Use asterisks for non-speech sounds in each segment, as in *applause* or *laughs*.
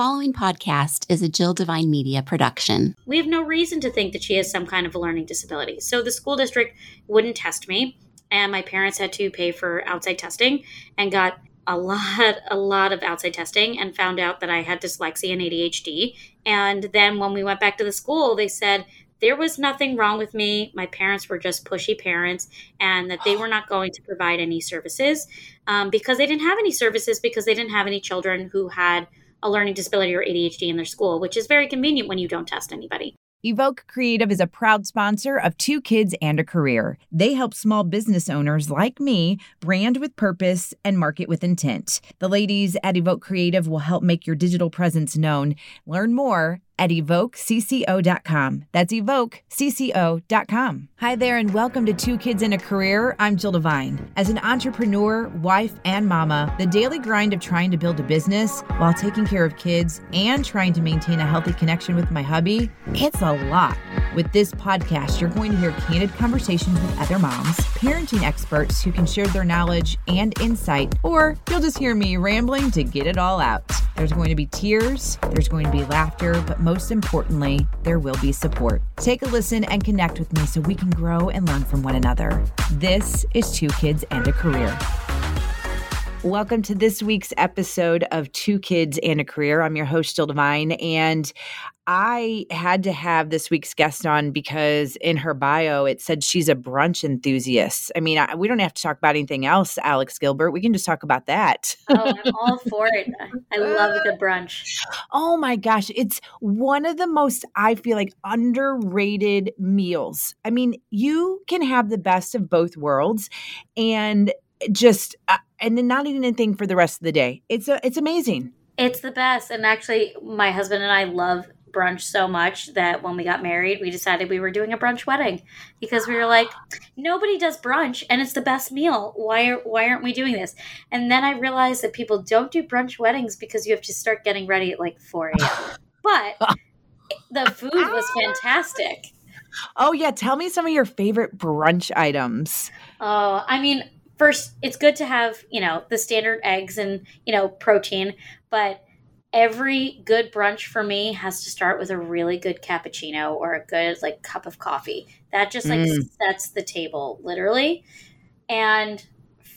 following podcast is a Jill Devine Media production. We have no reason to think that she has some kind of a learning disability. So the school district wouldn't test me, and my parents had to pay for outside testing and got a lot a lot of outside testing and found out that I had dyslexia and ADHD. And then when we went back to the school, they said there was nothing wrong with me. My parents were just pushy parents, and that they were not going to provide any services um, because they didn't have any services because they didn't have any children who had a learning disability or ADHD in their school, which is very convenient when you don't test anybody. Evoke Creative is a proud sponsor of Two Kids and a Career. They help small business owners like me brand with purpose and market with intent. The ladies at Evoke Creative will help make your digital presence known. Learn more at evokecco.com. That's evokecco.com. Hi there, and welcome to Two Kids and a Career. I'm Jill Devine. As an entrepreneur, wife, and mama, the daily grind of trying to build a business while taking care of kids and trying to maintain a healthy connection with my hubby, it's a lot. With this podcast, you're going to hear candid conversations with other moms, parenting experts who can share their knowledge and insight, or you'll just hear me rambling to get it all out. There's going to be tears, there's going to be laughter, but most importantly, there will be support. Take a listen and connect with me so we can grow and learn from one another. This is Two Kids and a Career. Welcome to this week's episode of Two Kids and a Career. I'm your host, Jill Devine, and I had to have this week's guest on because in her bio it said she's a brunch enthusiast. I mean, I, we don't have to talk about anything else, Alex Gilbert. We can just talk about that. oh, I'm all for it. I love good *laughs* brunch. Oh my gosh, it's one of the most I feel like underrated meals. I mean, you can have the best of both worlds and just uh, and then not eating anything for the rest of the day. It's a, it's amazing. It's the best. And actually, my husband and I love brunch so much that when we got married, we decided we were doing a brunch wedding because we were like, nobody does brunch and it's the best meal. Why are, why aren't we doing this? And then I realized that people don't do brunch weddings because you have to start getting ready at like 4 a.m. *laughs* but the food was fantastic. Oh yeah, tell me some of your favorite brunch items. Oh, I mean, first it's good to have, you know, the standard eggs and, you know, protein, but every good brunch for me has to start with a really good cappuccino or a good like cup of coffee. That just like mm. sets the table literally. And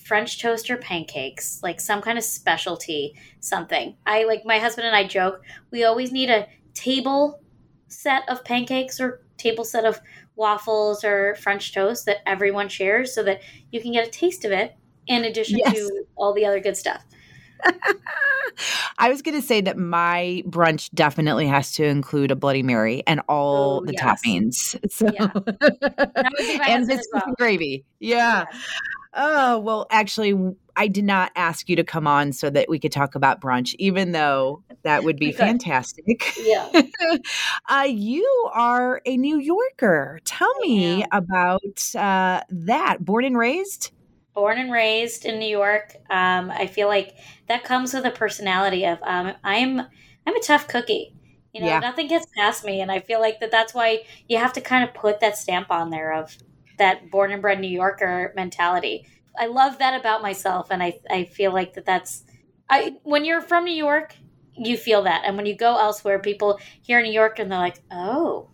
French toast or pancakes, like some kind of specialty, something. I like my husband and I joke, we always need a table set of pancakes or table set of waffles or French toast that everyone shares so that you can get a taste of it in addition yes. to all the other good stuff. *laughs* I was going to say that my brunch definitely has to include a Bloody Mary and all oh, the yes. toppings. *laughs* So, yeah. and biscuits well. and gravy. Yeah. yeah. Oh, well, actually, I did not ask you to come on so that we could talk about brunch, even though that would be *laughs* fantastic. Yeah. uh, you are a New Yorker. Tell me about uh, that. Born and raised? Born and raised in New York. Um, I feel like that comes with a personality of um, I'm I'm a tough cookie. You know, yeah. nothing gets past me, and I feel like that that's why you have to kind of put that stamp on there of that born and bred New Yorker mentality. I love that about myself, and I I feel like that that's I when you're from New York, you feel that, and when you go elsewhere, people here in New York and they're like, oh,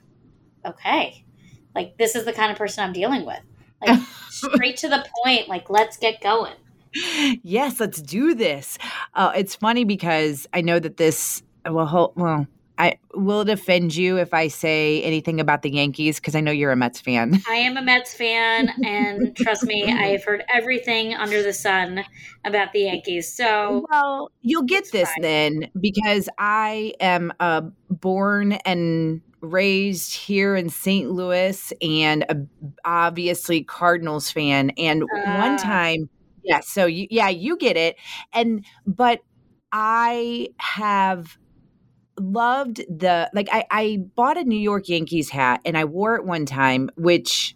okay, like this is the kind of person I'm dealing with. Like *laughs* straight to the point. Like let's get going. Yes, let's do this. Uh, it's funny because I know that this. Well, well, I will it offend you if I say anything about the Yankees because I know you're a Mets fan. I am a Mets fan, and trust me, I have heard everything under the sun about the Yankees. So, well, you'll get this fine. then because I am a born and raised here in St. Louis and uh, obviously Cardinals fan. And uh. one time, yeah, so you, yeah, you get it. And, but I have loved the, like, I, I bought a New York Yankees hat and I wore it one time, which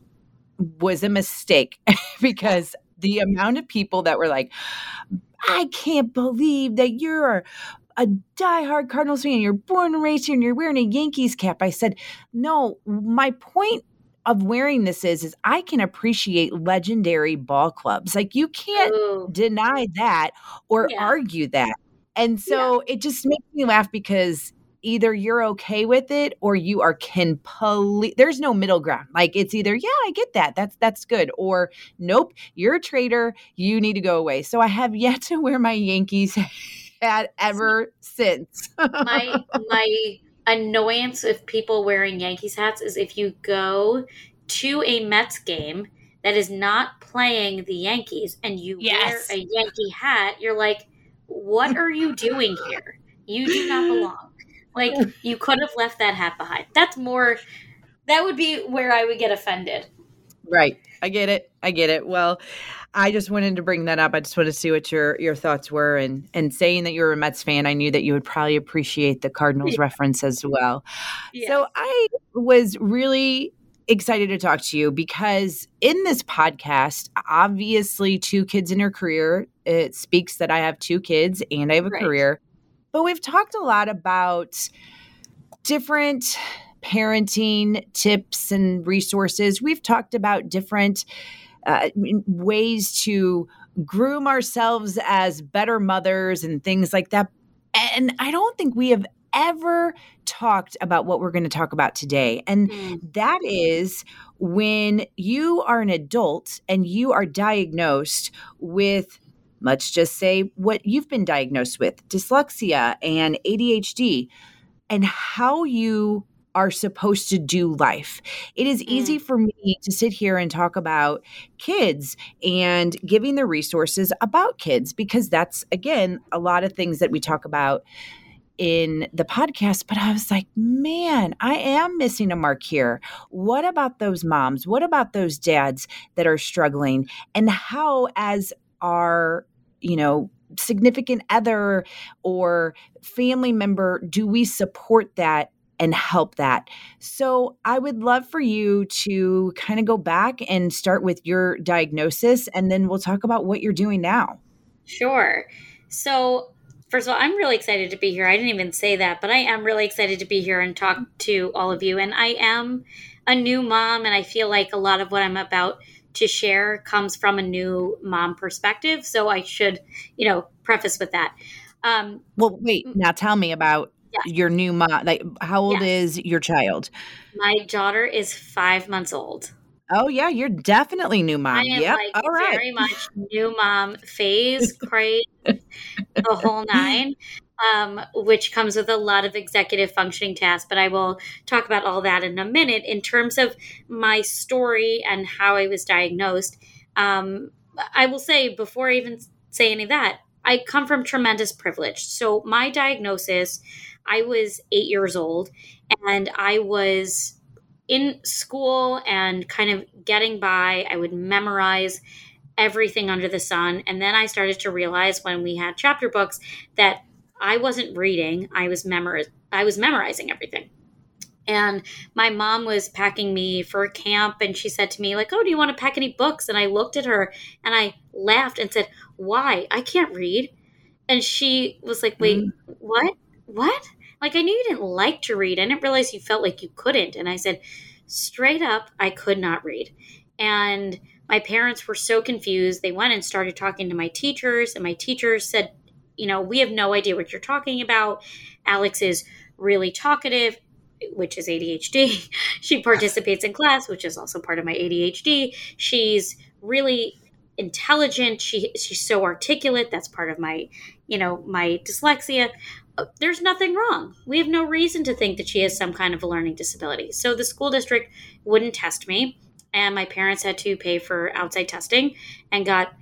was a mistake *laughs* because the amount of people that were like, I can't believe that you're a diehard Cardinals fan, you're born and raised here, and you're wearing a Yankees cap. I said, no, my point of wearing this is is I can appreciate legendary ball clubs. Like you can't Ooh. deny that or yeah. argue that. And so yeah. it just makes me laugh because either you're okay with it or you are complete there's no middle ground like it's either yeah i get that that's that's good or nope you're a traitor you need to go away so i have yet to wear my yankees *laughs* hat ever since *laughs* my my annoyance with people wearing yankees hats is if you go to a mets game that is not playing the yankees and you yes. wear a yankee hat you're like what are you doing here you do not belong like you could have left that hat behind. That's more that would be where I would get offended. Right. I get it. I get it. Well, I just wanted to bring that up. I just wanted to see what your your thoughts were and and saying that you're a Mets fan, I knew that you would probably appreciate the Cardinals yeah. reference as well. Yes. So I was really excited to talk to you because in this podcast, obviously two kids in your career, it speaks that I have two kids and I have a right. career. But we've talked a lot about different parenting tips and resources. We've talked about different uh, ways to groom ourselves as better mothers and things like that. And I don't think we have ever talked about what we're going to talk about today. And mm. that is when you are an adult and you are diagnosed with let's just say what you've been diagnosed with dyslexia and ADHD, and how you are supposed to do life. It is easy mm. for me to sit here and talk about kids and giving the resources about kids because that's, again, a lot of things that we talk about in the podcast, but I was like, man, I am missing a mark here. What about those moms? What about those dads that are struggling? And how, as our you know, significant other or family member, do we support that and help that? So I would love for you to kind of go back and start with your diagnosis, and then we'll talk about what you're doing now. Sure. So, first of all, I'm really excited to be here. I didn't even say that, but I am really excited to be here and talk to all of you. And I am a new mom, and I feel like a lot of what I'm about to share comes from a new mom perspective. So I should, you know, preface with that. Um, well, wait, now tell me about yes. your new mom. Like, how old yes. is your child? My daughter is five months old. Oh yeah, you're definitely new mom. I am yep. like All right. very much new mom phase, *laughs* craze, the whole nine um, which comes with a lot of executive functioning tasks. But I will talk about all that in a minute. In terms of my story and how I was diagnosed, um, I will say before I even say any of that, I come from tremendous privilege. So my diagnosis, I was eight years old, and I was in school and kind of getting by. I would memorize everything under the sun. And then I started to realize when we had chapter books that I wasn't reading. I was I was memorizing everything. And my mom was packing me for a camp and she said to me like, "Oh, do you want to pack any books?" And I looked at her and I laughed and said, "Why? I can't read." And she was like, "Wait, mm-hmm. what? What?" Like I knew you didn't like to read. I didn't realize you felt like you couldn't. And I said, "Straight up, I could not read." And my parents were so confused. They went and started talking to my teachers, and my teachers said, you know, we have no idea what you're talking about. Alex is really talkative, which is ADHD. *laughs* she participates in class, which is also part of my ADHD. She's really intelligent. She she's so articulate. That's part of my, you know, my dyslexia. There's nothing wrong. We have no reason to think that she has some kind of a learning disability. So the school district wouldn't test me, and my parents had to pay for outside testing and got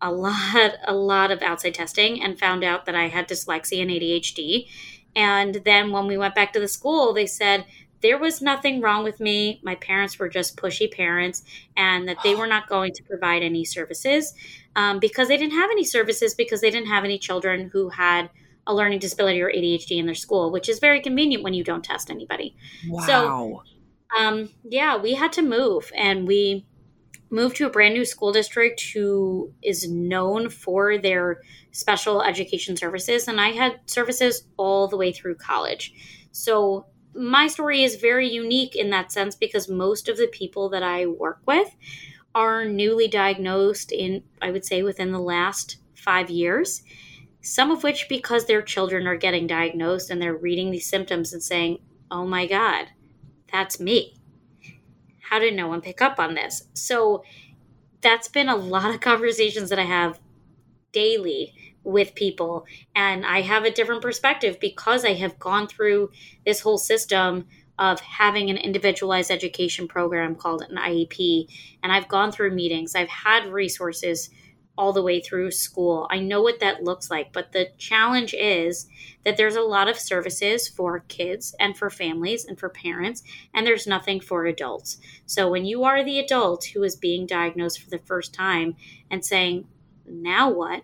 a lot *laughs* a lot of outside testing and found out that I had dyslexia and ADHD. And then when we went back to the school, they said there was nothing wrong with me. My parents were just pushy parents, and that they were not going to provide any services um, because they didn't have any services because they didn't have any children who had a learning disability or ADHD in their school, which is very convenient when you don't test anybody. Wow. So, um, yeah, we had to move, and we moved to a brand new school district who is known for their special education services and i had services all the way through college so my story is very unique in that sense because most of the people that i work with are newly diagnosed in i would say within the last five years some of which because their children are getting diagnosed and they're reading these symptoms and saying, oh my God, that's me. How did no one pick up on this? So that's been a lot of *laughs* conversations that I have daily with people. And I have a different perspective because I have gone through this whole system of having an individualized education program called an IEP. And I've gone through meetings, I've had resources all the way through school. I know what that looks like, but the challenge is that there's a lot of services for kids and for families and for parents, and there's nothing for adults. So when you are the adult who is being diagnosed for the first time and saying, now what?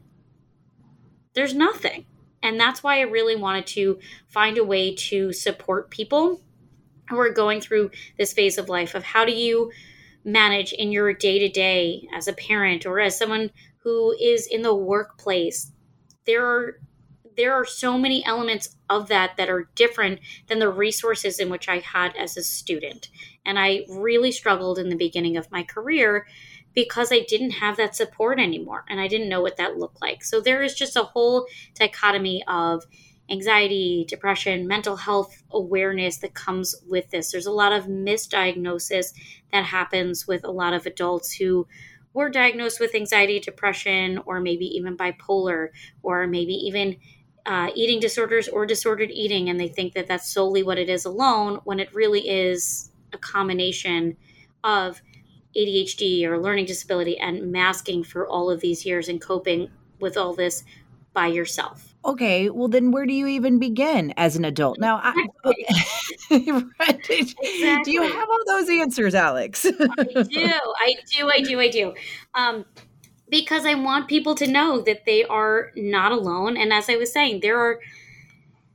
There's nothing. And that's why I really wanted to find a way to support people who are going through this phase of life of how do you manage in your day to day as a parent or as someone who is in the workplace there are there are so many elements of that that are different than the resources in which I had as a student. And I really struggled in the beginning of my career because I didn't have that support anymore and I didn't know what that looked like. So there is just a whole dichotomy of anxiety, depression, mental health awareness that comes with this. There's a lot of misdiagnosis that happens with a lot of adults who were diagnosed with anxiety, depression, or maybe even bipolar, or maybe even uh, eating disorders or disordered eating, and they think that that's solely what it is alone, when it really is a combination of ADHD or learning disability and masking for all of these years and coping with all this by yourself okay, well then where do you even begin as an adult? Now, I, exactly. *laughs* do you have all those answers, Alex? I do, I do, I do, I do. Um, because I want people to know that they are not alone. And as I was saying, there are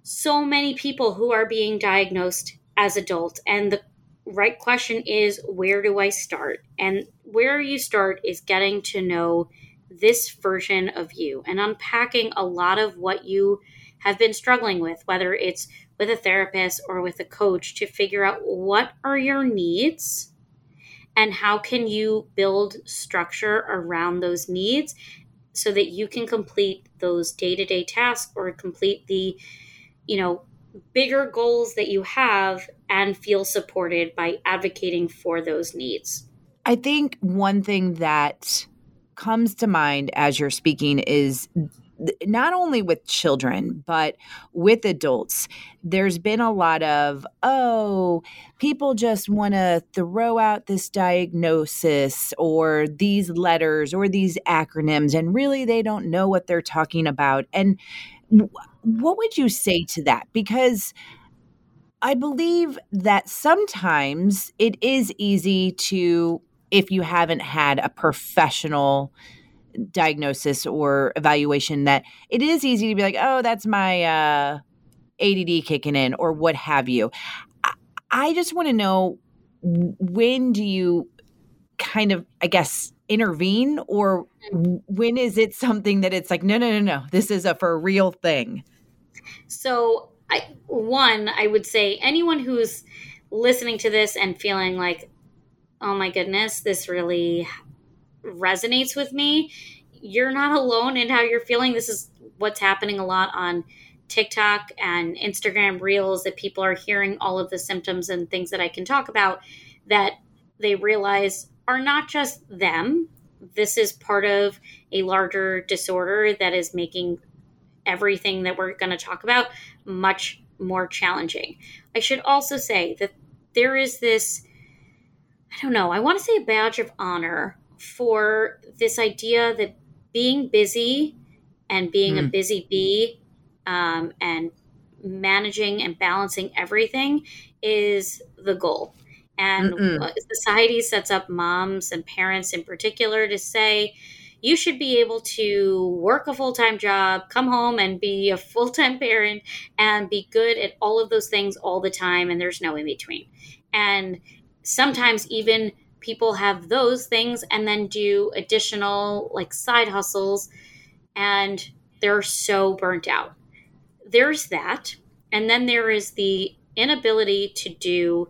so many people who are being diagnosed as adults, and the right question is where do I start? And where you start is getting to know this version of you and unpacking a lot of what you have been struggling with, whether it's with a therapist or with a coach, to figure out what are your needs and how can you build structure around those needs so that you can complete those day-to-day tasks or complete the you know bigger goals that you have and feel supported by advocating for those needs. I think one thing that comes to mind as you're speaking is not only with children, but with adults, there's been a lot of, oh, people just want to throw out this diagnosis or these letters or these acronyms, and really they don't know what they're talking about. And what would you say to that? Because I believe that sometimes it is easy to if you haven't had a professional diagnosis or evaluation that it is easy to be like oh that's my uh, ADD kicking in or what have you. I, I just want to know when do you kind of i guess intervene? Or when is it something that it's like no no no no this is a for real thing. So i one i would say anyone who's listening to this and feeling like oh my goodness, this really resonates with me. You're not alone in how you're feeling. This is what's happening a lot on TikTok and Instagram reels that people are hearing all of the symptoms and things that I can talk about that they realize are not just them. This is part of a larger disorder that is making everything that we're going to talk about much more challenging. I should also say that there is this I don't know, I want to say a badge of honor for this idea that being busy and being mm. a hmm. busy bee um, and managing and balancing everything is the goal. And Mm-mm. society sets up moms and parents in particular to say, you should be able to work a full time job, come home and be a full time parent, and be good at all of those things all the time, and there's no in between. And sometimes even people have those things and then do additional like side hustles and they're so burnt out. There's that. And then there is the inability to do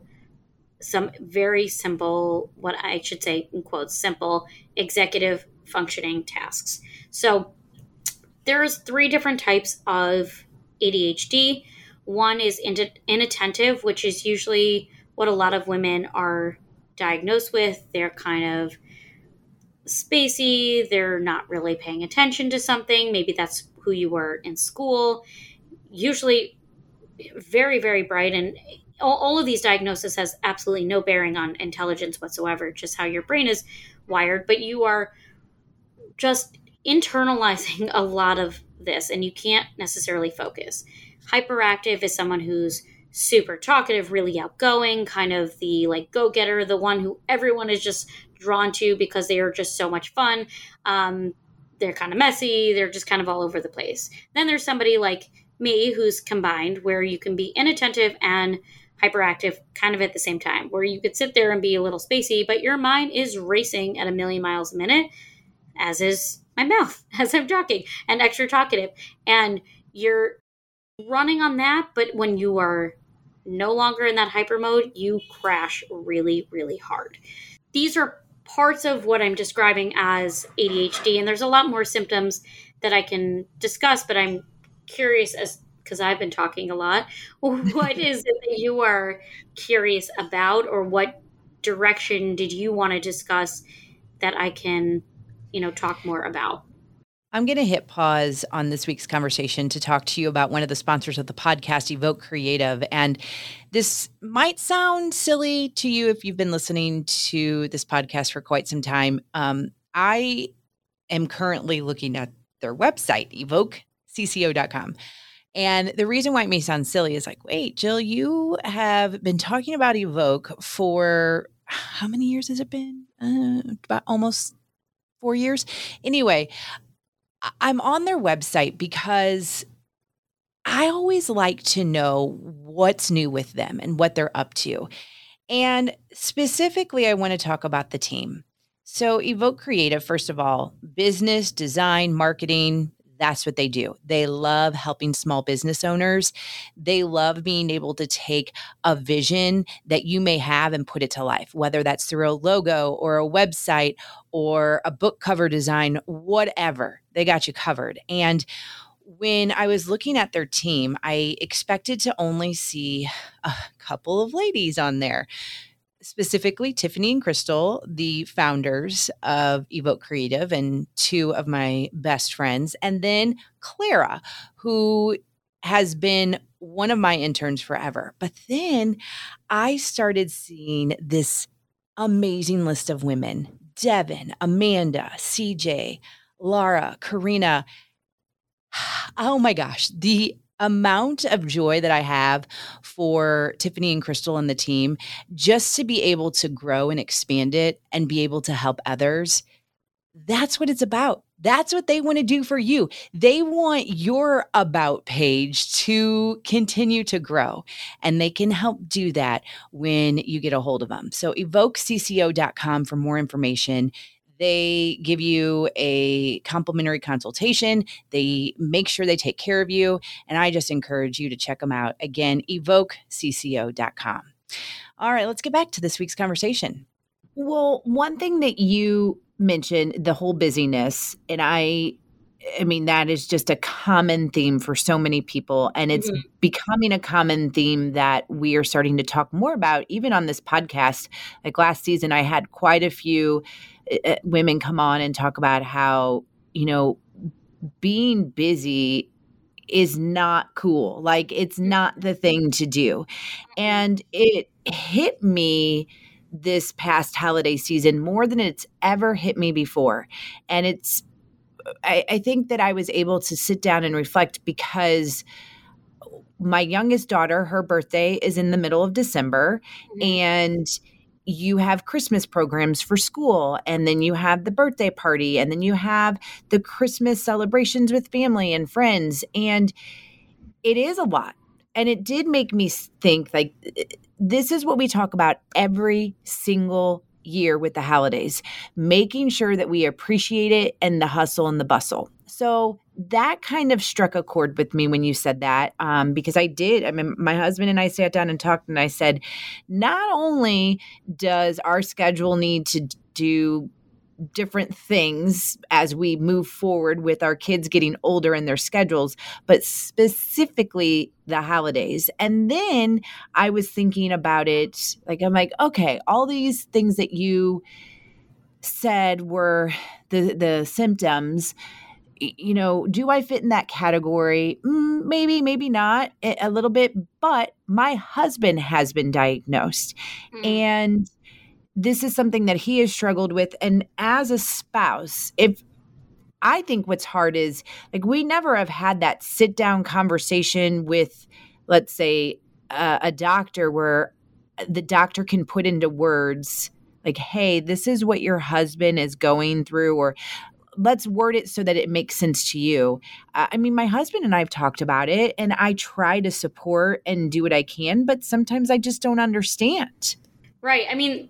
some very simple, what I should say, in quotes, simple executive functioning tasks. So there's three different types of ADHD. One is inattentive, which is usually what a lot of women are diagnosed with. They're kind of spacey, they're not really paying attention to something. Maybe that's who you were in school. Usually very, very bright. And all, all of these diagnoses has absolutely no bearing on intelligence whatsoever, just how your brain is wired. But you are just internalizing *laughs* a lot of this and you can't necessarily focus. Hyperactive is someone who's super talkative, really outgoing, kind of the like go getter, the one who everyone is just drawn to because they are just so much fun. Um, they're kind of messy, they're just kind of all over the place. Then there's somebody like me who's combined where you can be inattentive and hyperactive kind of at the same time, where you could sit there and be a little spacey, but your mind is racing at a million miles a minute, as is my mouth *laughs* as I'm talking, and extra talkative. And you're running on that, but when you are no longer in that hyper mode, you crash really, really hard. These are parts of what I'm describing as ADHD, and there's a lot more symptoms that I can discuss, but I'm curious as because I've been talking a lot. *laughs* What is it that you are curious about, or what direction did you want to discuss that I can, you know, talk more about? I'm going to hit pause on this week's conversation to talk to you about one of the sponsors of the podcast, Evoke Creative. And this might sound silly to you if you've been listening to this podcast for quite some time. Um, I am currently looking at their website, evokecco.com. And the reason why it may sound silly is like, wait, Jill, you have been talking about Evoke for how many years has it been? Uh, about almost four years. Anyway, I'm on their website because I always like to know what's new with them and what they're up to. And specifically, I want to talk about the team. So, Evoke Creative, first of all, business, design, marketing, that's what they do. They love helping small business owners. They love being able to take a vision that you may have and put it to life, whether that's through a logo or a website or a book cover design, whatever. They got you covered. And when I was looking at their team, I expected to only see a couple of ladies on there specifically Tiffany and Crystal, the founders of Evoke Creative, and two of my best friends, and then Clara, who has been one of my interns forever. But then I started seeing this amazing list of women Devin, Amanda, CJ, Laura, Karina. Oh my gosh, the amount of joy that I have for Tiffany and Crystal and the team just to be able to grow and expand it and be able to help others. That's what it's about. That's what they want to do for you. They want your about page to continue to grow, and they can help do that when you get a hold of them. So, evokecco.com for more information. They give you a complimentary consultation. They make sure they take care of you. And I just encourage you to check them out. Again, evokecco.com. All right, let's get back to this week's conversation. Well, one thing that you mentioned, the whole busyness, and I I mean, that is just a common theme for so many people. And it's mm-hmm. becoming a common theme that we are starting to talk more about, even on this podcast. Like last season, I had quite a few uh, women come on and talk about how, you know, being busy is not cool. Like it's not the thing to do. And it hit me this past holiday season more than it's ever hit me before. And it's, I, I think that I was able to sit down and reflect because my youngest daughter, her birthday is in the middle of December. Mm-hmm. And you have Christmas programs for school, and then you have the birthday party, and then you have the Christmas celebrations with family and friends. And it is a lot. And it did make me think like, this is what we talk about every single year with the holidays, making sure that we appreciate it and the hustle and the bustle. So that kind of struck a chord with me when you said that, um, because I did. I mean, my husband and I sat down and talked, and I said, not only does our schedule need to do different things as we move forward with our kids getting older and their schedules, but specifically the holidays. And then I was thinking about it like, I'm like, okay, all these things that you said were the the symptoms you know do i fit in that category mm, maybe maybe not a little bit but my husband has been diagnosed mm. and this is something that he has struggled with and as a spouse if i think what's hard is like we never have had that sit down conversation with let's say uh, a doctor where the doctor can put into words like hey this is what your husband is going through or let's word it so that it makes sense to you. Uh, i mean my husband and i've talked about it and i try to support and do what i can but sometimes i just don't understand. Right. I mean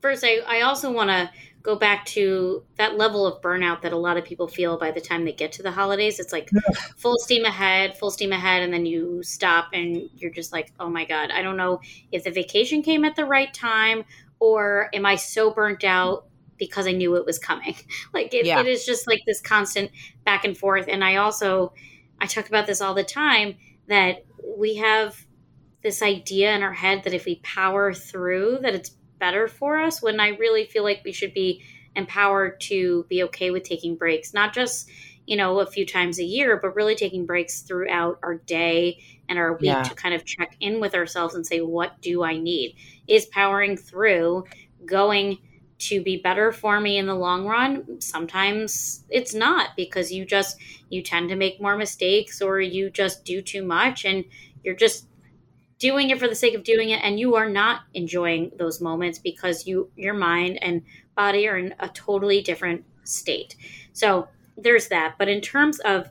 first i, I also want to go back to that level of burnout that a lot of people feel by the time they get to the holidays. It's like full steam ahead, full steam ahead, and then you stop and you're just like, oh my God, I don't know if the vacation came at the right time or am I so burnt out because I knew it was coming? *laughs* like it, yeah. it is just like this constant back and forth. And I also, I talk about this all the time that we have this idea in our head that if we power through, that it's better for us. When I really feel like we should be empowered to be okay with taking breaks, not just you know a few times a year, but really taking breaks throughout our day and our week yeah. to kind of check in with ourselves and say, what do I need? Is powering through going to be better for me in the long run? Sometimes it's not because you just you tend to make more mistakes or you just do too much and you're just doing it for the sake of doing it and you are not enjoying those moments because you your mind and body are in a totally different state. So there's that. But in terms of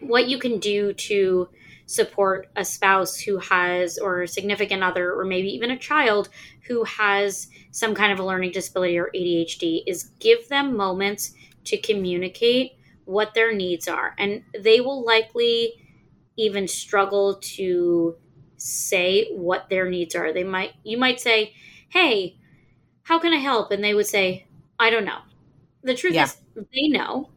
what you can do to support a spouse who has, or a significant other, or maybe even a child who has some kind of a learning disability or ADHD is give them moments to communicate what their needs are. And they will likely even struggle to say what their needs are. They might, you might say, Hey, how can I help? And they would say, I don't know. The truth yeah. is, they know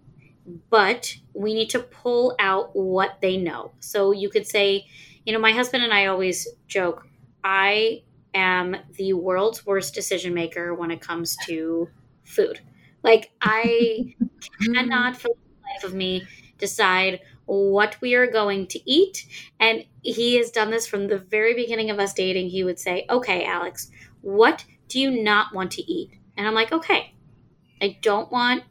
but we need to pull out what they know. So you could say, you know, my husband and I always joke, I am the world's worst decision maker when it comes to food. Like, I *laughs* cannot for the life of me decide what we are going to eat. And he has done this from the very beginning of us dating. He would say, Okay, Alex, what do you not want to eat? And I'm like, Okay, I don't want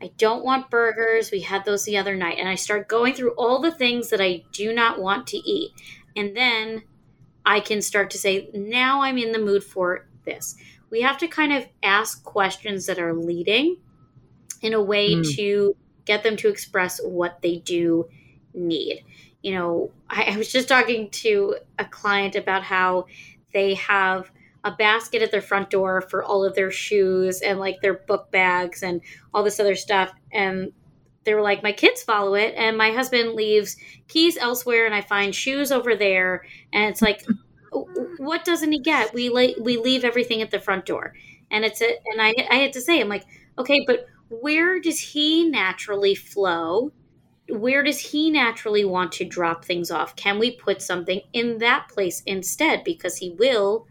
I don't want burgers. We had those the other night. And I start going through all the things that I do not want to eat. And then I can start to say, now I'm in the mood for this. We have to kind of ask questions that are leading in a way mm. to get them to express what they do need. You know, I, I was just talking to a client about how they have a basket at their front door for all of their shoes and like their book bags and all this other stuff. And they were like, my kids follow it, and my husband leaves keys elsewhere, and I find shoes over there, and it's like, what doesn't he get? We like we leave everything at the front door, and it's a, and I I had to say, I'm like, okay, but where does he naturally flow? Where does he naturally want to drop things off? Can we put something in that place instead? Because he will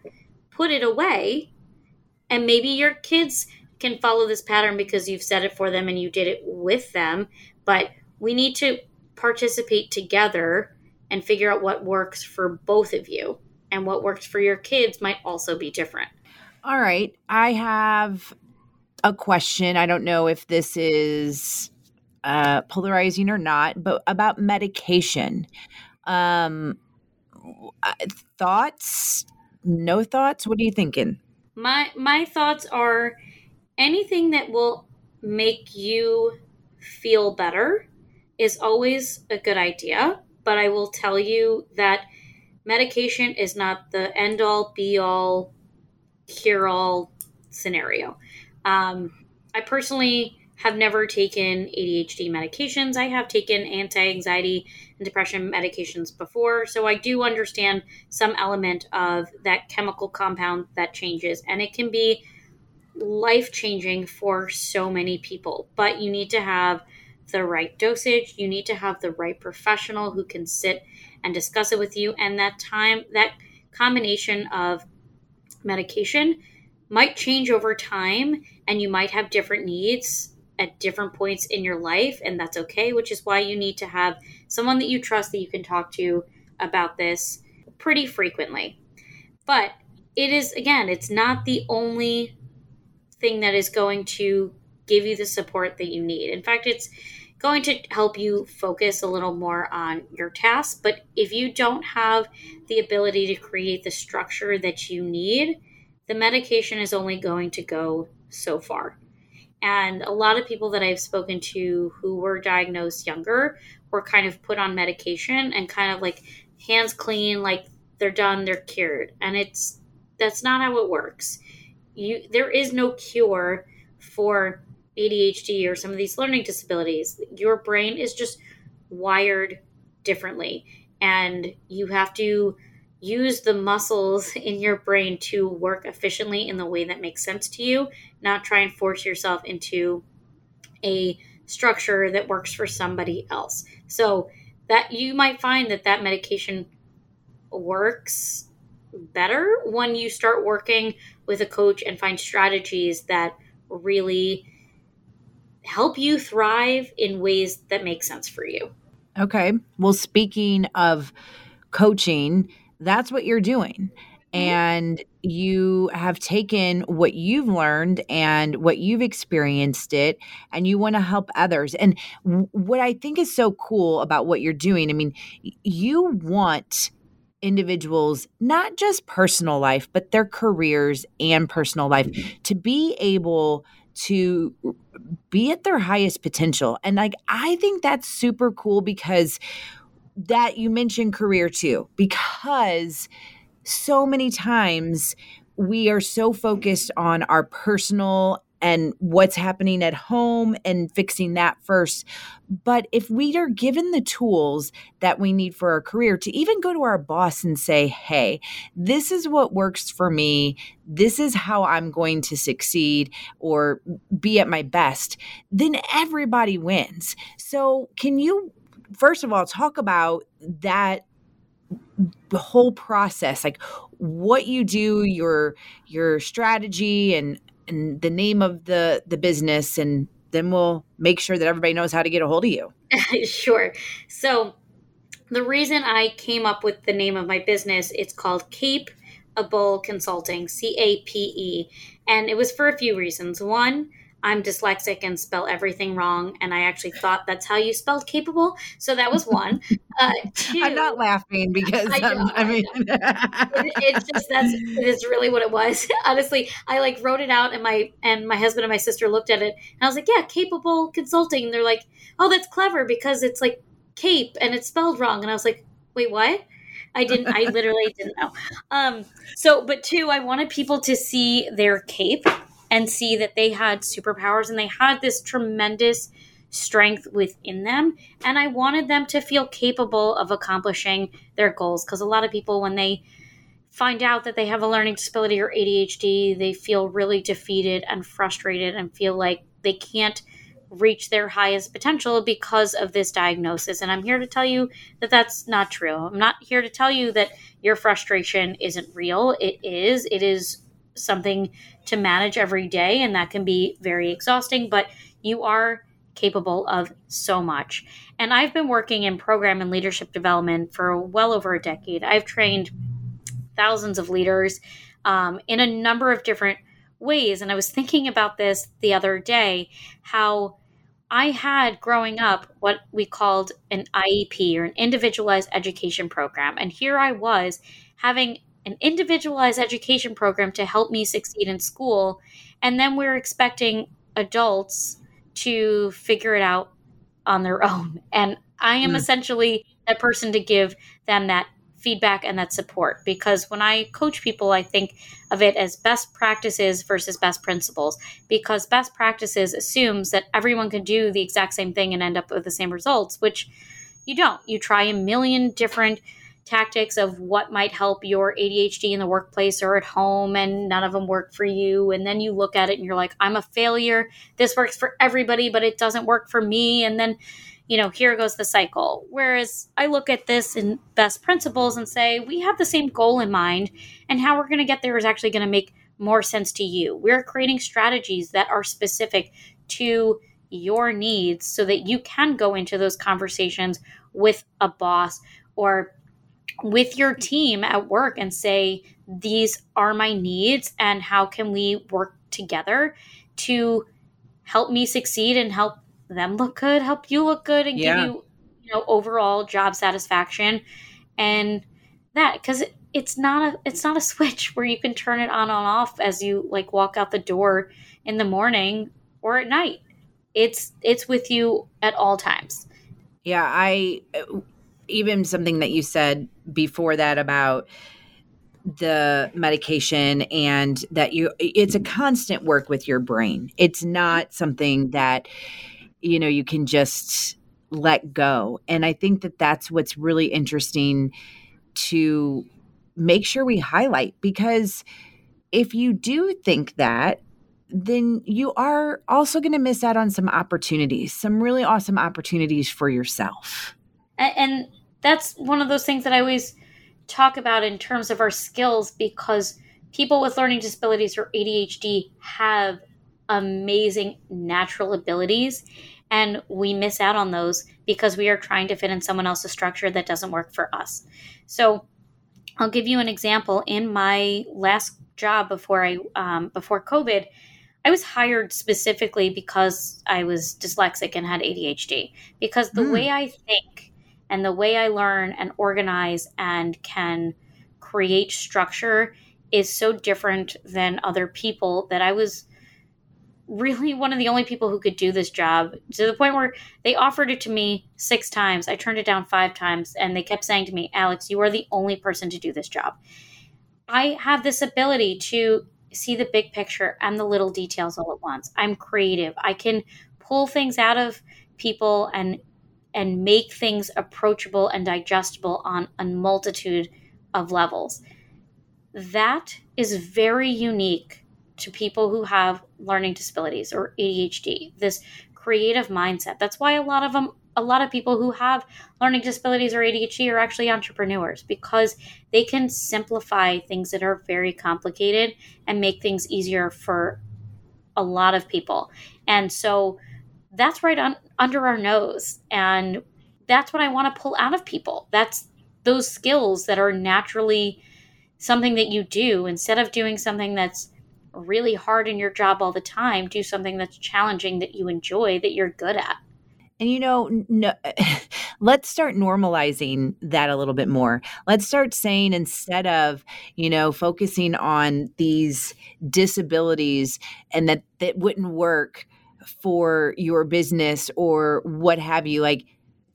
put it away and maybe your kids can follow this pattern because you've set it for them and you did it with them but we need to participate together and figure out what works for both of you and what works for your kids might also be different. All right i have a question. I don't know if this is uh, polarizing or not but about medication. Um uh, thoughts no thoughts? What are you thinking? My my thoughts are anything that will make you feel better is always a good idea, but I will tell you that medication is not the end all be all cure all scenario. Um, I personally have never taken ADHD medications. I have taken anti anxiety and depression medications before. So I do understand some element of that chemical compound that changes. And it can be life changing for so many people. But you need to have the right dosage, you need to have the right professional who can sit and discuss it with you. And that time, that combination of medication might change over time, and you might have different needs at different points in your life, and that's okay, which is why you need to have someone that you trust that you can talk to about this pretty frequently. But it is, again, it's not the only thing that is going to give you the support that you need. In fact, it's going to help you focus a little more on your tasks. But if you don't have the ability to create the structure that you need, the medication is only going to go so far. And a lot of people that I've spoken to who were diagnosed younger were kind of put on medication and kind of like hands clean, like they're done, they're cured. And it's that's not how it works. You there is no cure for ADHD or some of these learning disabilities. Your brain is just wired differently and you have to use the muscles *laughs* in your brain to work efficiently in the way that makes sense to you, not try and force yourself into a structure that works for somebody else. So that you might find that that medication works better when you start working with a coach and find strategies that really help you thrive in ways that make sense for you. Okay. Well, speaking of coaching, that's what you're doing. Mm-hmm. And you have taken what you've learned and what you've experienced it, and you want to help others. And w- what I think is so cool about what you're doing, I mean, you want individuals, not just personal life, but their careers and personal life, to be able to be at their highest potential. And like, I think that's super cool because that you mentioned career too, because so many times we are so focused on our personal and what's happening at home and fixing that first. But if we are given the tools that we need for our career to even go to our boss and say, hey, this is what works for me, this is how I'm going to succeed or be at my best, then everybody wins. So, can you first of all talk about that the whole process like what you do your your strategy and and the name of the the business and then we'll make sure that everybody knows how to get a hold of you. *laughs* Sure. So the reason i came up with the name of my business it's called cape a bowl consulting c-a-p-e and it was for a few reasons. One I'm dyslexic and spell everything wrong. And I actually thought that's how you spelled capable. So that was one. *laughs* Uh, two, I'm not laughing because I, know, I mean, it, it's just that's it is really what it was. *laughs* Honestly, I like wrote it out, and my and my husband and my sister looked at it, and I was like, "Yeah, capable consulting." And they're like, "Oh, that's clever because it's like cape and it's spelled wrong." And I was like, "Wait, what?" I didn't. I *laughs* literally didn't know. Um. So, but two, I wanted people to see their cape and see that they had superpowers and they had this tremendous strength within them. And I wanted them to feel capable of accomplishing their goals because a lot of people, when they find out that they have a learning disability or ADHD, they feel really defeated and frustrated and feel like they can't reach their highest potential because of this diagnosis. And I'm here to tell you that that's not true. I'm not here to tell you that your frustration isn't real. It is. It is something to manage every day, and that can be very exhausting, but you are capable of so much. And I've been working in program and leadership development for well over a decade. I've trained thousands of leaders um, in a number of different ways. And I was thinking about this the other day how I had growing up what we called an IEP or an individualized education program. And here I was having an individualized education program to help me succeed in school. And then we're expecting adults to figure it out on their *laughs* own. And I am mm. essentially that person to give them that feedback and that support because when I coach people, I think of it as best practices versus best principles because best practices assumes that everyone can do the exact same thing and end up with the same results, which you don't. You try a million different tactics of what might help your ADHD in the workplace or at home, and none of them work for you. And then you look at it and you're like, I'm a failure. This works for everybody, but it doesn't work for me. And then, you know, here goes the cycle. Whereas I look at this in best principles and say, we have the same goal in mind, and how we're going to get there is actually going to make more sense to you. We're creating strategies that are specific to your needs so that you can go into those conversations with a boss or with your team at work and say, These are my needs, and how can we work together to help me succeed and help them look good, help you look good, and yeah. give you, you know, overall job satisfaction and that because it's not a it's not a *laughs* switch where you can turn it on and off as you like walk out the door in the morning or at night. It's it's with you at all times. Yeah, I even something that you said before that about the medication and that you it's a constant work with your brain. It's not something that you know you can just let go. And I think that that's what's really interesting to make sure we highlight because if you do think that then you are also going to miss out on some opportunities, some really awesome opportunities for yourself. And, and that's one of those things that I always talk about in terms of our skills because people with learning disabilities or ADHD have amazing natural abilities and we miss out on those because we are trying to fit in someone else's structure that doesn't work for us. So I'll give you an example. In my last job before I um, before COVID, I was hired specifically because I was dyslexic and had ADHD. Because the mm. way I think and the way I learn and organize and can create structure is so different than other people that I was really one of the only people who could do this job to the point where they offered it to me six times. I turned it down five times, and they kept saying to me, Alex, you are the only person to do this job. I have this ability to see the big picture and the little details all at once. I'm creative. I can pull things out of people and and make things approachable and digestible on a multitude of levels. That is very unique to people who have learning disabilities or ADHD, this creative mindset. That's why a lot of them a lot of people who have learning disabilities or ADHD are actually entrepreneurs because they can simplify things that are very complicated and make things easier for a lot of people. And so that's right on, under our nose. And that's what I want to pull out of people. That's those skills that are naturally something that you do instead of doing something that's really hard in your job all the time, do something that's challenging that you enjoy that you're good at. And you know, no, *laughs* let's start normalizing that a little bit more. Let's start saying instead of, you know, focusing on these disabilities and that that wouldn't work for your business or what have you, like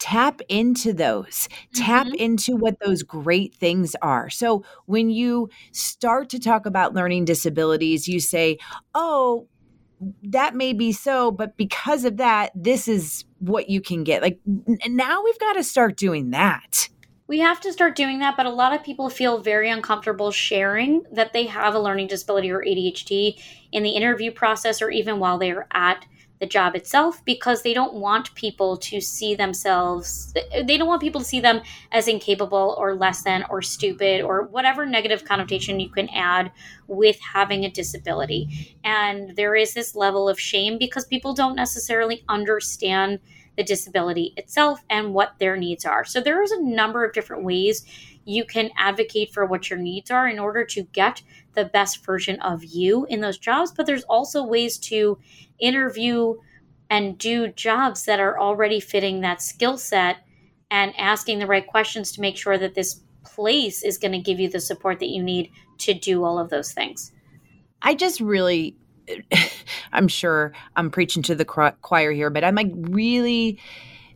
tap into those. Mm-hmm. tap into what those great things are. So when you start to talk about learning disabilities you say oh that may be so but because of that this is what you can get. Like now we've got to start doing that. We have to start doing that but a lot of people feel very uncomfortable sharing that they have a learning disability or adhd in the interview process or even while they are at the job itself because they don't want people to see themselves they don't want people to see them as incapable or less than or stupid or whatever negative connotation you can add with having a disability. And there is this level of shame because people don't necessarily understand the disability itself and what their needs are. So there is a number of different ways you can advocate for what your needs are in order to get the best version of you in those jobs but there's also ways to interview and do jobs that are already fitting that skill set and asking the right questions to make sure that this place is going to give you the support that you need to do all of those things. I just really *laughs* I'm sure I'm preaching to the choir here, but I'm like really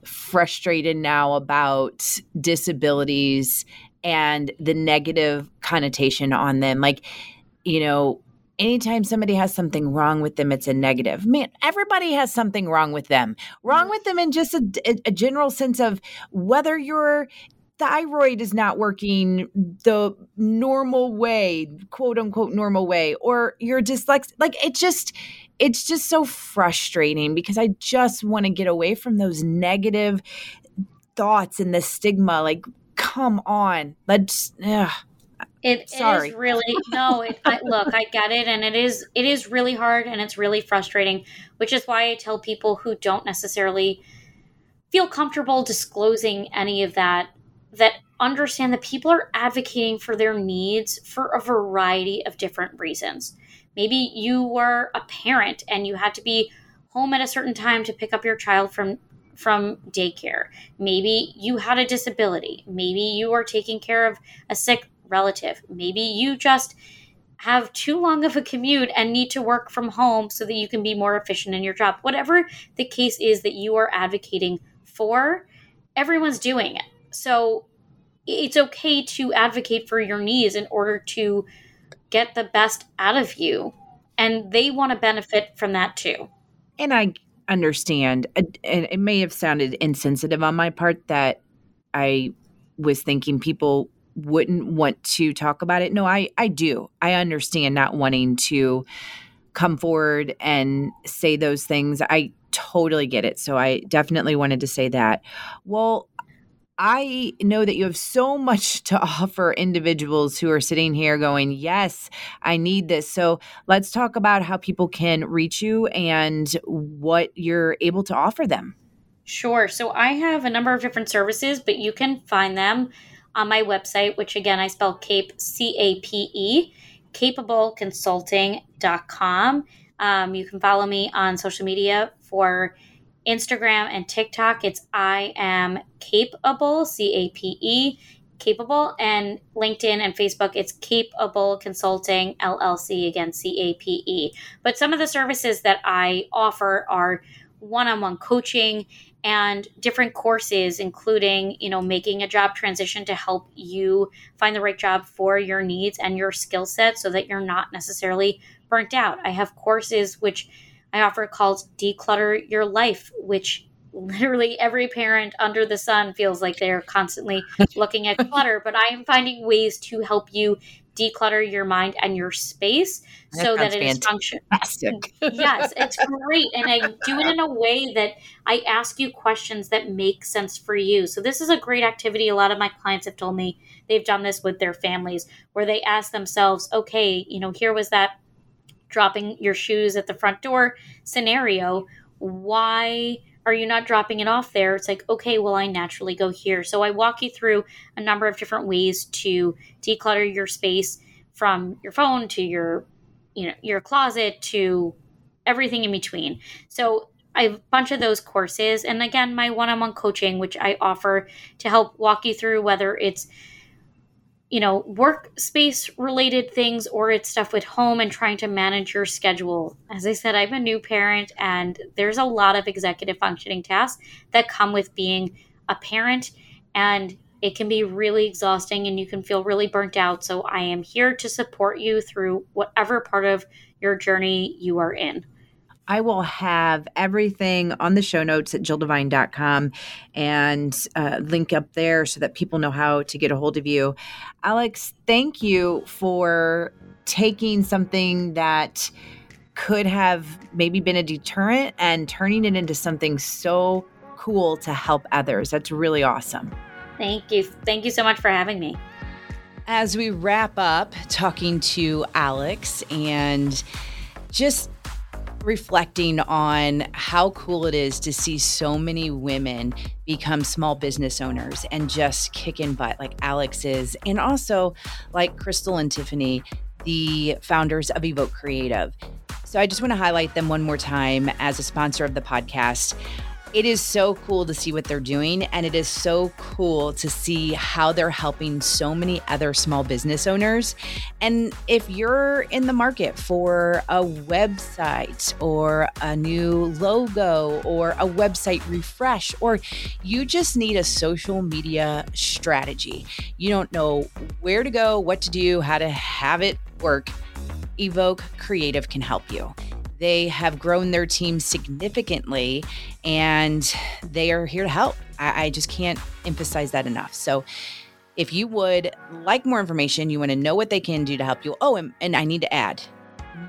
frustrated now about disabilities and the negative connotation on them. Like, you know, anytime somebody has something wrong with them, it's a negative. Man, everybody has something wrong with them. Wrong with them in just a, a general sense of whether you're thyroid is not working the normal way, quote unquote normal way, or you're dyslexic. Like it just, it's just so frustrating because I just want to get away from those negative thoughts and the stigma. Like, come on, let's. Ugh. It, Sorry. it is really no. It, I, look, I get it, and it is it is really hard, and it's really frustrating. Which is why I tell people who don't necessarily feel comfortable disclosing any of that that understand that people are advocating for their needs for a variety of different reasons. Maybe you were a parent and you had to be home at a certain time to pick up your child from from daycare. Maybe you had a disability. Maybe you are taking care of a sick relative. Maybe you just have too long of a commute and need to work from home so that you can be more efficient in your job. Whatever the case is that you are advocating for, everyone's doing it. So it's okay to advocate for your needs in order to get the best out of you. And they want to benefit from that too. And I understand, uh, and it may have sounded insensitive on my part that I was thinking people wouldn't want to talk about it. No, I I do. I understand not wanting to come forward and say those things. I totally get it. So I definitely wanted to say that. Well, I know that you have so much *laughs* to offer individuals who are sitting here going, Yes, I need this. So let's talk about how people can reach you and what you're able to offer them. Sure. So I have a number of different services, but you can find them on my website, which again I spell CAPE, C A P E, capeableconsulting.com. Um, you can follow me on social media for Instagram and TikTok, it's I am capeable, C A P E, capeable, and LinkedIn and Facebook, it's Capeable Consulting LLC, again, C A P E. But some of the services that I offer are one on one coaching and different courses including you know making a job transition to help you find the right job for your needs and your skill set so that you're not necessarily burnt out. I have courses which I offer called Declutter Your Life, which literally every parent under the sun feels like they're constantly *laughs* looking at clutter, but I am finding ways to help you declutter your mind and your space that so that it is functional. *laughs* yes, it's great. And I do it in a way that I ask you questions that make sense for you. So this is a great activity. A lot of my clients have told me they've done this with their families where they ask themselves, okay, you know, here was that dropping your shoes at the front door scenario, why are you not dropping it off there? It's like, okay, well, I naturally go here. So I walk you through a number of different ways to declutter your space from your phone to your, you know, your closet to everything in between. So I have a bunch of those courses. And again, my one on one coaching, which I offer to help walk you through whether it's you know, workspace related things or it's stuff with home and trying to manage your schedule. As I said, I'm a new parent and there's a lot of executive functioning tasks that come with being a parent and it can be really exhausting and you can feel really burnt out. So I am here to support you through whatever part of your journey you are in. I will have everything on the show notes at jilldevine.com and uh, link up there so that people know how to get a hold of you. Alex, thank you for taking something that could have maybe been a deterrent and turning it into something so cool to help others. That's really awesome. Thank you. Thank you so much for having me. As we wrap up talking to Alex and just reflecting on how cool it is to see so many women become small business owners and just kicking butt like Alex is, and also like Crystal and Tiffany, the founders of Evoke Creative. So I just want to highlight them one more time as a sponsor of the podcast it is so cool to see what they're doing. And it is so cool to see how they're helping so many other small business owners. And if you're in the market for a website or a new logo or a website refresh, or you just need a social media strategy, you don't know where to go, what to do, how to have it work, Evoke Creative can help you. They have grown their team significantly and they are here to help. I, I just can't emphasize that enough. So, if you would like more information, you want to know what they can do to help you. Oh, and, and I need to add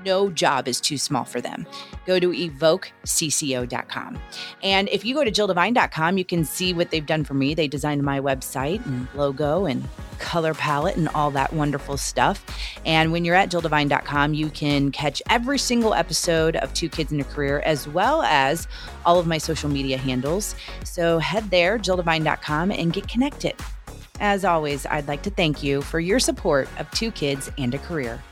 no job is too small for them. Go to evokecco.com. And if you go to jilldevine.com, you can see what they've done for me. They designed my website and logo and color palette and all that wonderful stuff. And when you're at jilldevine.com, you can catch every single episode of Two Kids and a Career as well as all of my social media handles. So head there, jilldevine.com, and get connected. As always, I'd like to thank you for your support of Two Kids and a Career.